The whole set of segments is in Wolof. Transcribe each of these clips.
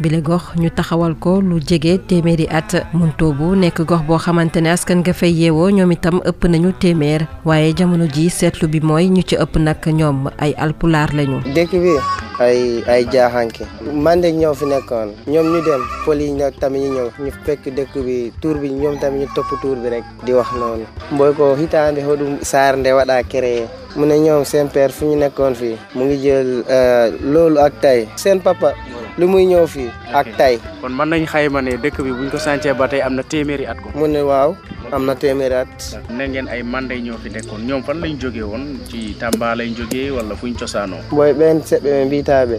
bile gox ñu taxawal ko lu jege téeméeri at Muntoobu nekk gox boo xamante ne askan nga fay yeewoo ñoom itam ëpp nañu téeméer waaye jamono ji seetlu bi mooy ñu ci ëpp nag ñoom ay alpulaar lañu. dëkk bi ay ay jaaxanke man de ñoo fi nekkoon ñoom ñu dem pël yi nag tamit ñu ñëw ñu fekk dëkk bi tuur bi ñoom tamit ñu topp tuur bi rek. di wax noonu mboy ko hitaande hoɗum saar nde waɗa créé mu ne ñoom seen père fu ñu nekkoon fii mu ngi jël euh, loolu ak tay seen papa lu muy ñëw fii ak tay kon mën nañ xayma ne dëkk bi buñ ko sancee ba tey am na téeméeri at ko mu ne waaw am na téeméeri at ne ngeen ay manday ñoo fi nekkoon ñoom fan lañ jógee woon ci Tamba lañ jógee wala fuñ cosaanoo booy ɓen seɓɓe ɓe mbiytaaɓe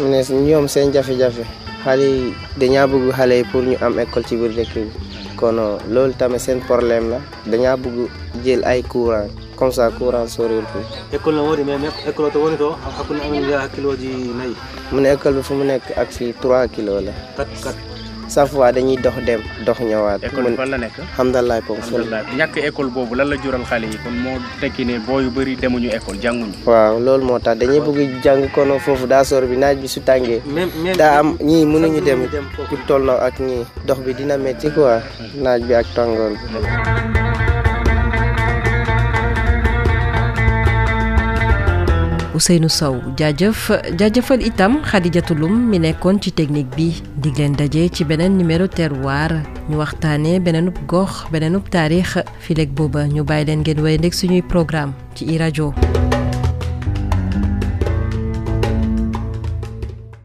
mu ne ñoom seen jafe-jafe xale yi dañaa bëgg xale yi pour ñu am école ci biir dëkk bi kon loolu tamit seen problème la dañaa bëgg jël ay courant comme ça courant soriwul fii. école la wari mais école to woni to hakkunde amen njaha kiloji nayyi mu ne école bi fu mu nekk ak fii 3 kilos la kat kat chaque fois dañuy dox dem dox ñëwaat. école bi fan la nekk. alhamdulilah ko ñàkk école boobu lan la jural xale yi kon moo tekki ne boo yu bëri demuñu école jànguñu. waaw loolu moo tax dañuy bëgg jàng kono foofu daa sor bi naaj bi su tàngee. daa am ñii mënuñu dem ku toll na ak ñii dox bi dina métti quoi hmm. naaj bi ak tàngoor bi. Hmm. Ousseynou Sow jaajëf jaajëfal itam Khadijatou Loum mi nekkoon ci technique bi dig leen daje ci beneen numéro terroir ñu waxtaanee beneenub gox beneenub taarix fileeg booba ñu bàyyi leen ngeen wéy ndeg suñuy programme ci i rajo